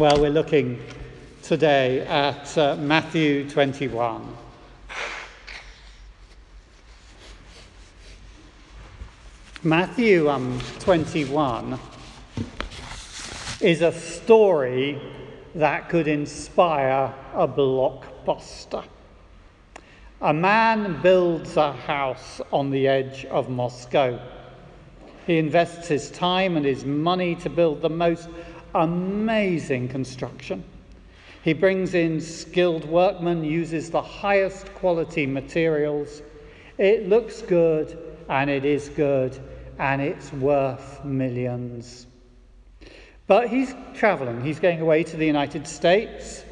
Well, we're looking today at uh, Matthew 21. Matthew um, 21 is a story that could inspire a blockbuster. A man builds a house on the edge of Moscow. He invests his time and his money to build the most amazing construction. He brings in skilled workmen, uses the highest quality materials. It looks good and it is good and it's worth millions. But he's traveling, he's going away to the United States,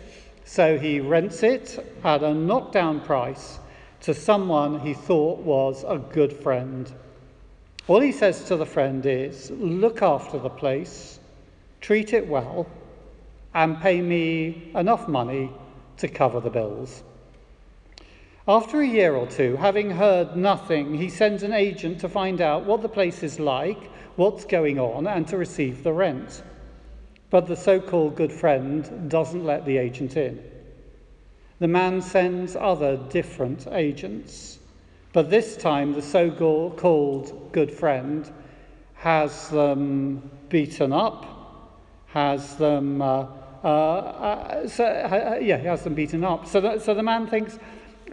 so he rents it at a knockdown price to someone he thought was a good friend. All he says to the friend is, Look after the place, treat it well, and pay me enough money to cover the bills. After a year or two, having heard nothing, he sends an agent to find out what the place is like, what's going on, and to receive the rent. But the so called good friend doesn't let the agent in. The man sends other different agents. But this time, the so called good friend has them beaten up, has them, uh, uh, uh, so, uh, yeah, he has them beaten up. So, so the man thinks,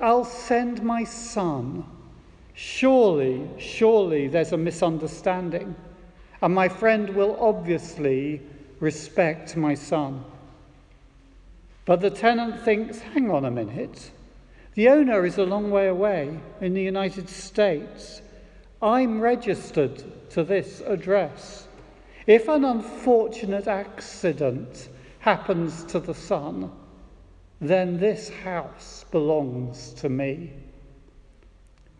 I'll send my son. Surely, surely there's a misunderstanding. And my friend will obviously respect my son. But the tenant thinks, hang on a minute. The owner is a long way away in the United States. I'm registered to this address. If an unfortunate accident happens to the son, then this house belongs to me.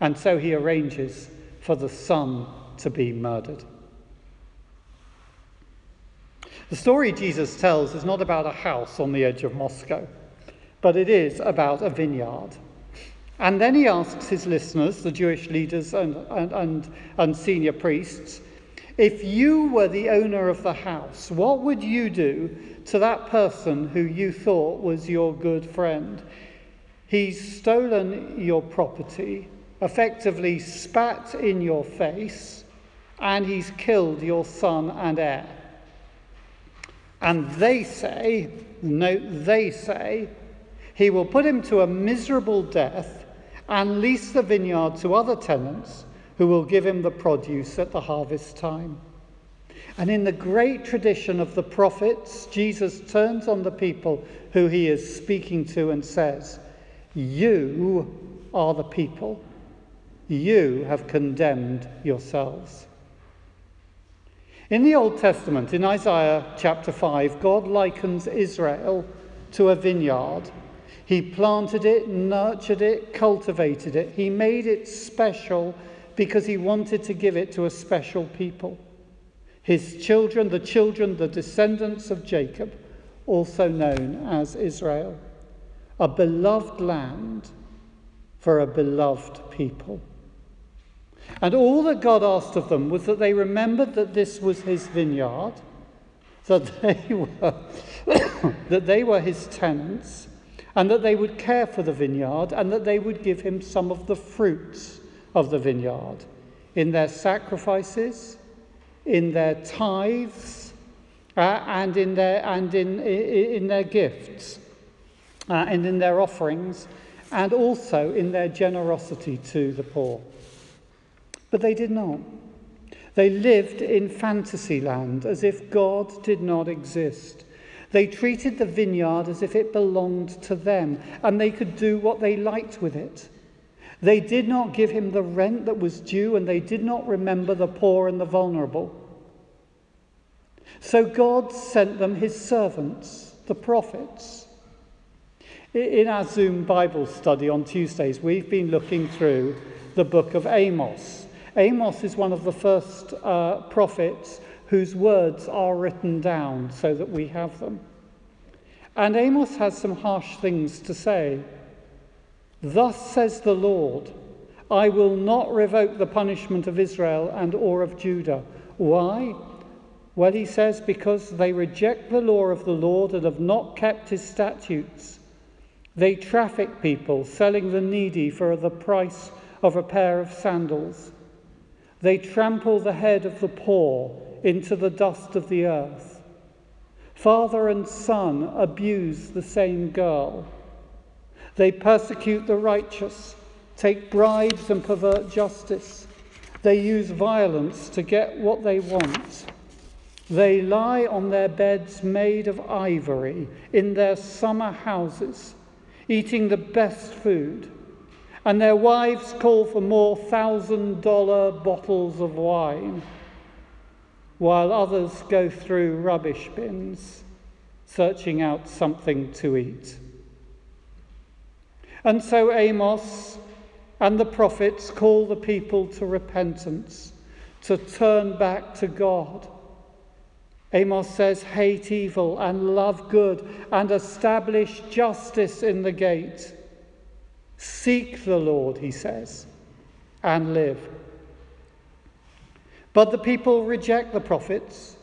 And so he arranges for the son to be murdered. The story Jesus tells is not about a house on the edge of Moscow, but it is about a vineyard. And then he asks his listeners, the Jewish leaders and, and, and, and senior priests, if you were the owner of the house, what would you do to that person who you thought was your good friend? He's stolen your property, effectively spat in your face, and he's killed your son and heir. And they say, note, they say, he will put him to a miserable death and lease the vineyard to other tenants who will give him the produce at the harvest time. And in the great tradition of the prophets, Jesus turns on the people who he is speaking to and says, You are the people. You have condemned yourselves. In the Old Testament, in Isaiah chapter 5, God likens Israel to a vineyard. He planted it, nurtured it, cultivated it. He made it special because he wanted to give it to a special people. His children, the children, the descendants of Jacob, also known as Israel. A beloved land for a beloved people. And all that God asked of them was that they remembered that this was his vineyard, that they were, that they were his tenants, and that they would care for the vineyard, and that they would give him some of the fruits of the vineyard in their sacrifices, in their tithes, uh, and, in their, and in, in their gifts, uh, and in their offerings, and also in their generosity to the poor. But they did not. They lived in fantasy land as if God did not exist. They treated the vineyard as if it belonged to them and they could do what they liked with it. They did not give him the rent that was due and they did not remember the poor and the vulnerable. So God sent them his servants, the prophets. In our Zoom Bible study on Tuesdays, we've been looking through the book of Amos. Amos is one of the first uh, prophets whose words are written down so that we have them. And Amos has some harsh things to say. Thus says the Lord, I will not revoke the punishment of Israel and or of Judah. Why? Well, he says, because they reject the law of the Lord and have not kept his statutes. They traffic people, selling the needy for the price of a pair of sandals. They trample the head of the poor into the dust of the earth. Father and son abuse the same girl. They persecute the righteous, take bribes and pervert justice. They use violence to get what they want. They lie on their beds made of ivory in their summer houses, eating the best food, and their wives call for more thousand dollar bottles of wine, while others go through rubbish bins, searching out something to eat. And so Amos and the prophets call the people to repentance, to turn back to God Amos says, hate evil and love good and establish justice in the gate. Seek the Lord, he says, and live. But the people reject the prophets.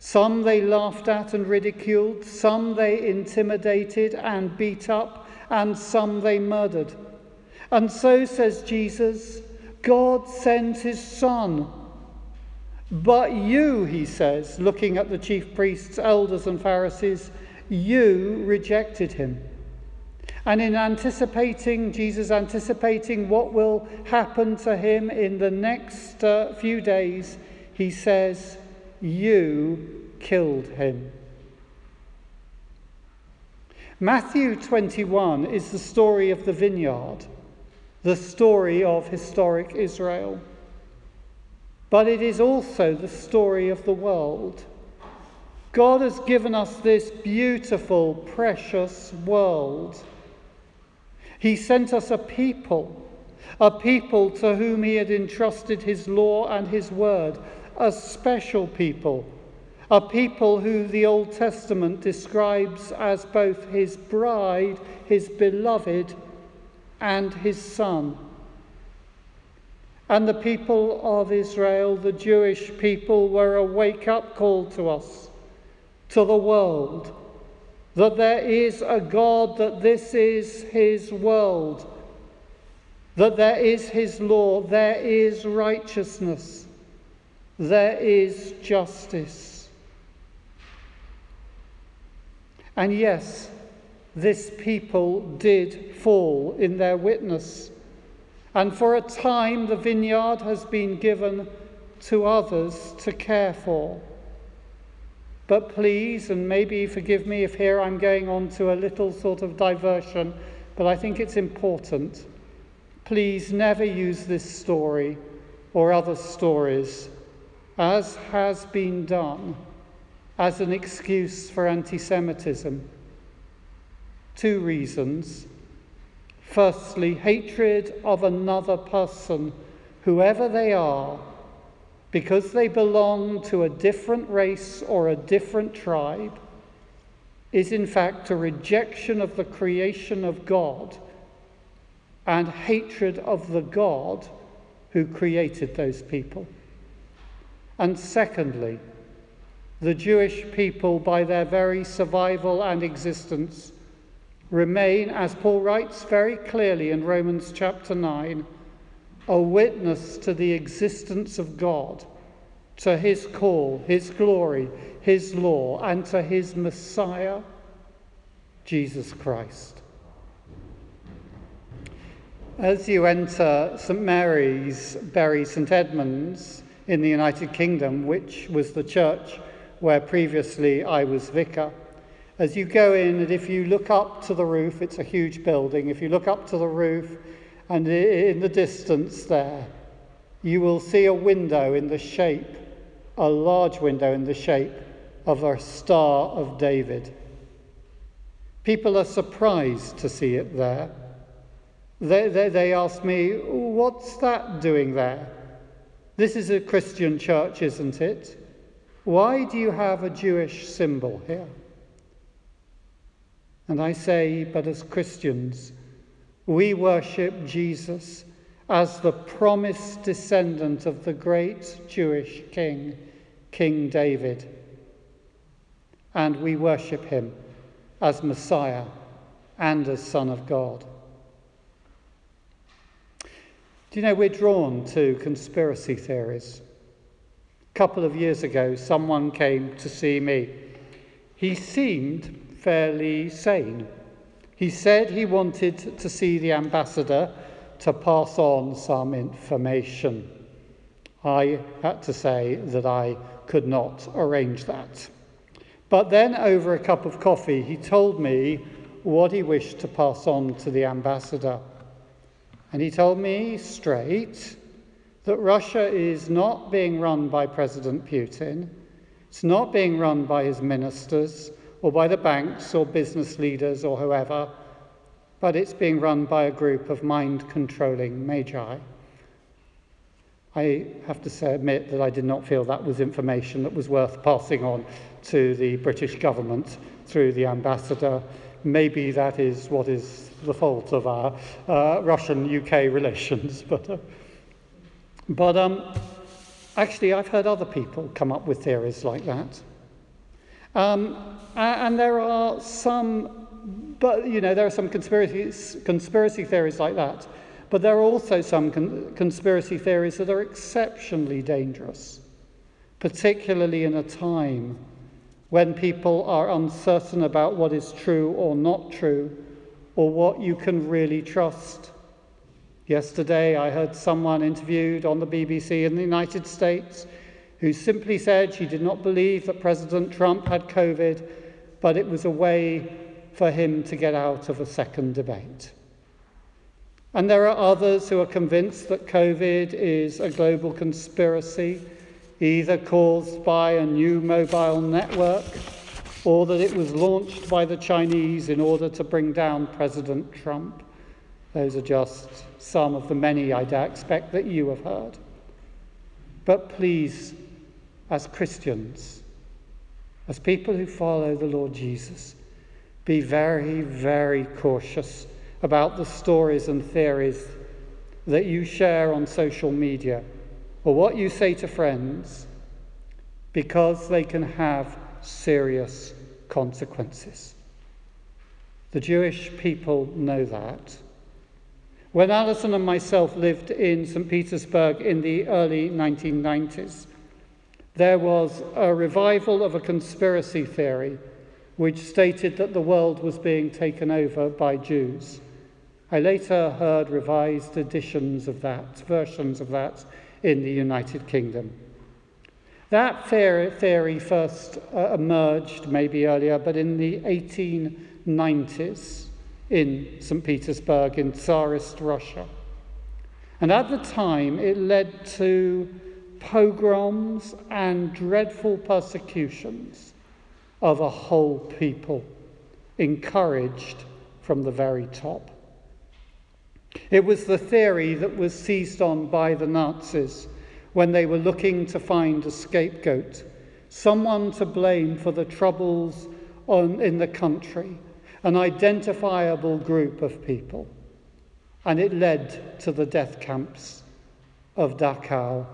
Some they laughed at and ridiculed, some they intimidated and beat up, and some they murdered. And so, says Jesus, God sends his Son but you, he says, looking at the chief priests, elders, and Pharisees, you rejected him. And in anticipating, Jesus anticipating what will happen to him in the next uh, few days, he says, You killed him. Matthew 21 is the story of the vineyard, the story of historic Israel but it is also the story of the world. God has given us this beautiful, precious world. He sent us a people, a people to whom He had entrusted His law and His word, a special people, a people who the Old Testament describes as both His bride, His beloved, and His Son. And the people of Israel, the Jewish people, were a wake up call to us, to the world, that there is a God, that this is his world, that there is his law, there is righteousness, there is justice. And yes, this people did fall in their witness and for a time, the vineyard has been given to others to care for. But please, and maybe forgive me if here I'm going on to a little sort of diversion, but I think it's important. Please never use this story or other stories, as has been done, as an excuse for anti Semitism. Two reasons. Firstly, hatred of another person, whoever they are, because they belong to a different race or a different tribe, is in fact a rejection of the creation of God and hatred of the God who created those people. And secondly, the Jewish people, by their very survival and existence, remain, as Paul writes very clearly in Romans chapter 9, a witness to the existence of God, to his call, his glory, his law, and to his Messiah, Jesus Christ. As you enter St Mary's, Bury St Edmunds in the United Kingdom, which was the church where previously I was vicar, as you go in, and if you look up to the roof, it's a huge building. If you look up to the roof, and in the distance there, you will see a window in the shape, a large window in the shape of a Star of David. People are surprised to see it there. They, they, they ask me, What's that doing there? This is a Christian church, isn't it? Why do you have a Jewish symbol here? And I say, but as Christians, we worship Jesus as the promised descendant of the great Jewish king, King David, and we worship him as Messiah and as Son of God. Do you know, we're drawn to conspiracy theories. Couple of years ago, someone came to see me. He seemed fairly sane. He said he wanted to see the ambassador to pass on some information. I had to say that I could not arrange that. But then, over a cup of coffee, he told me what he wished to pass on to the ambassador. And he told me straight that Russia is not being run by President Putin, it's not being run by his ministers or by the banks or business leaders or whoever, but it's being run by a group of mind controlling magi. I have to say, admit that I did not feel that was information that was worth passing on to the British government through the ambassador. Maybe that is what is the fault of our uh, Russian UK relations. But, uh, but um, actually, I've heard other people come up with theories like that. Um, and there are some, but you know, there are some conspiracy, conspiracy theories like that. But there are also some con- conspiracy theories that are exceptionally dangerous, particularly in a time when people are uncertain about what is true or not true, or what you can really trust. Yesterday, I heard someone interviewed on the BBC in the United States who simply said she did not believe that President Trump had COVID, but it was a way for him to get out of a second debate. And there are others who are convinced that COVID is a global conspiracy, either caused by a new mobile network or that it was launched by the Chinese in order to bring down President Trump. Those are just some of the many I expect that you have heard. But please, as Christians, as people who follow the Lord Jesus, be very, very cautious about the stories and theories that you share on social media or what you say to friends because they can have serious consequences. The Jewish people know that. When Alison and myself lived in St. Petersburg in the early 1990s, there was a revival of a conspiracy theory which stated that the world was being taken over by Jews. I later heard revised editions of that, versions of that, in the United Kingdom. That theory first uh, emerged maybe earlier, but in the 1890s in St. Petersburg in Tsarist Russia. And at the time, it led to pogroms and dreadful persecutions of a whole people, encouraged from the very top. It was the theory that was seized on by the Nazis when they were looking to find a scapegoat, someone to blame for the troubles on, in the country, an identifiable group of people. And it led to the death camps of Dachau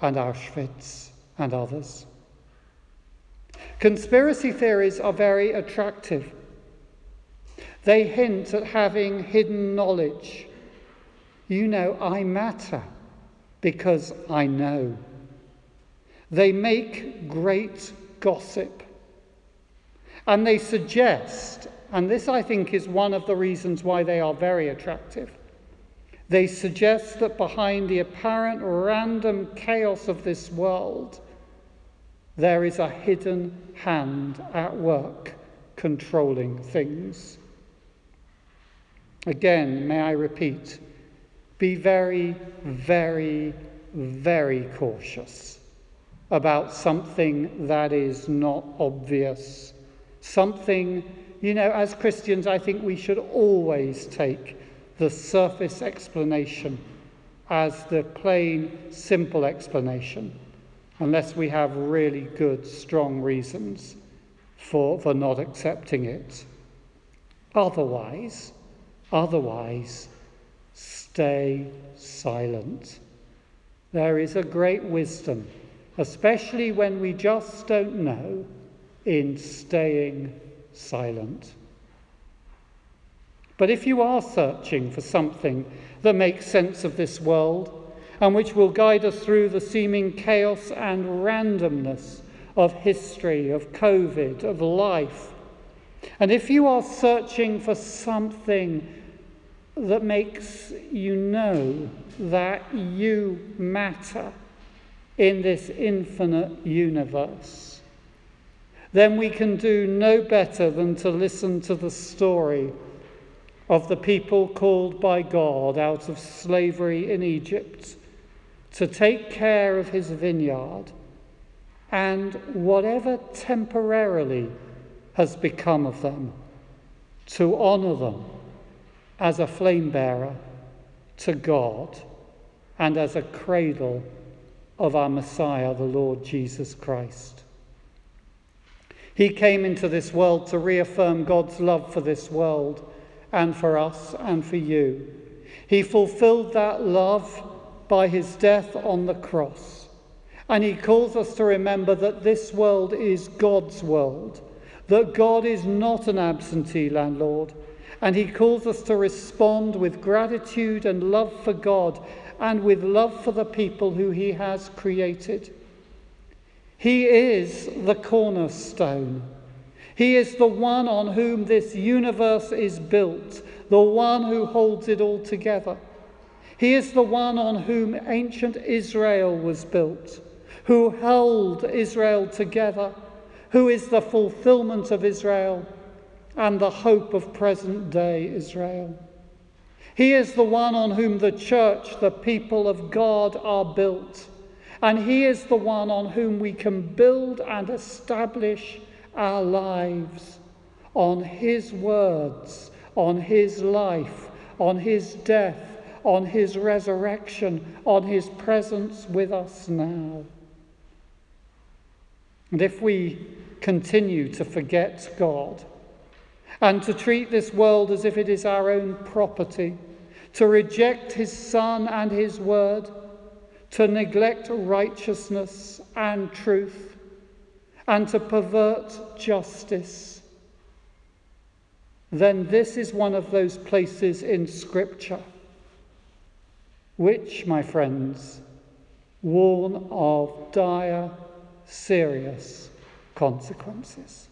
and Auschwitz and others. Conspiracy theories are very attractive. They hint at having hidden knowledge you know, I matter because I know. They make great gossip. And they suggest, and this I think is one of the reasons why they are very attractive, they suggest that behind the apparent random chaos of this world, there is a hidden hand at work controlling things. Again, may I repeat, be very, very, very cautious about something that is not obvious. Something, you know, as Christians, I think we should always take the surface explanation as the plain, simple explanation, unless we have really good, strong reasons for, for not accepting it. Otherwise, otherwise, Stay silent. There is a great wisdom especially when we just don't know, in staying silent. But if you are searching for something that makes sense of this world and which will guide us through the seeming chaos and randomness of history, of COVID, of life, and if you are searching for something that makes you know that you matter in this infinite universe, then we can do no better than to listen to the story of the people called by God out of slavery in Egypt to take care of his vineyard and whatever temporarily has become of them, to honour them as a flame bearer to God and as a cradle of our Messiah, the Lord Jesus Christ. He came into this world to reaffirm God's love for this world and for us and for you. He fulfilled that love by his death on the cross. And he calls us to remember that this world is God's world, that God is not an absentee landlord. And he calls us to respond with gratitude and love for God and with love for the people who he has created. He is the cornerstone. He is the one on whom this universe is built, the one who holds it all together. He is the one on whom ancient Israel was built, who held Israel together, who is the fulfillment of Israel and the hope of present day Israel. He is the one on whom the church, the people of God, are built. And He is the one on whom we can build and establish our lives on His words, on His life, on His death, on His resurrection, on His presence with us now. And if we continue to forget God and to treat this world as if it is our own property, to reject His Son and His Word, to neglect righteousness and truth, and to pervert justice, then this is one of those places in Scripture which, my friends, warn of dire, serious consequences.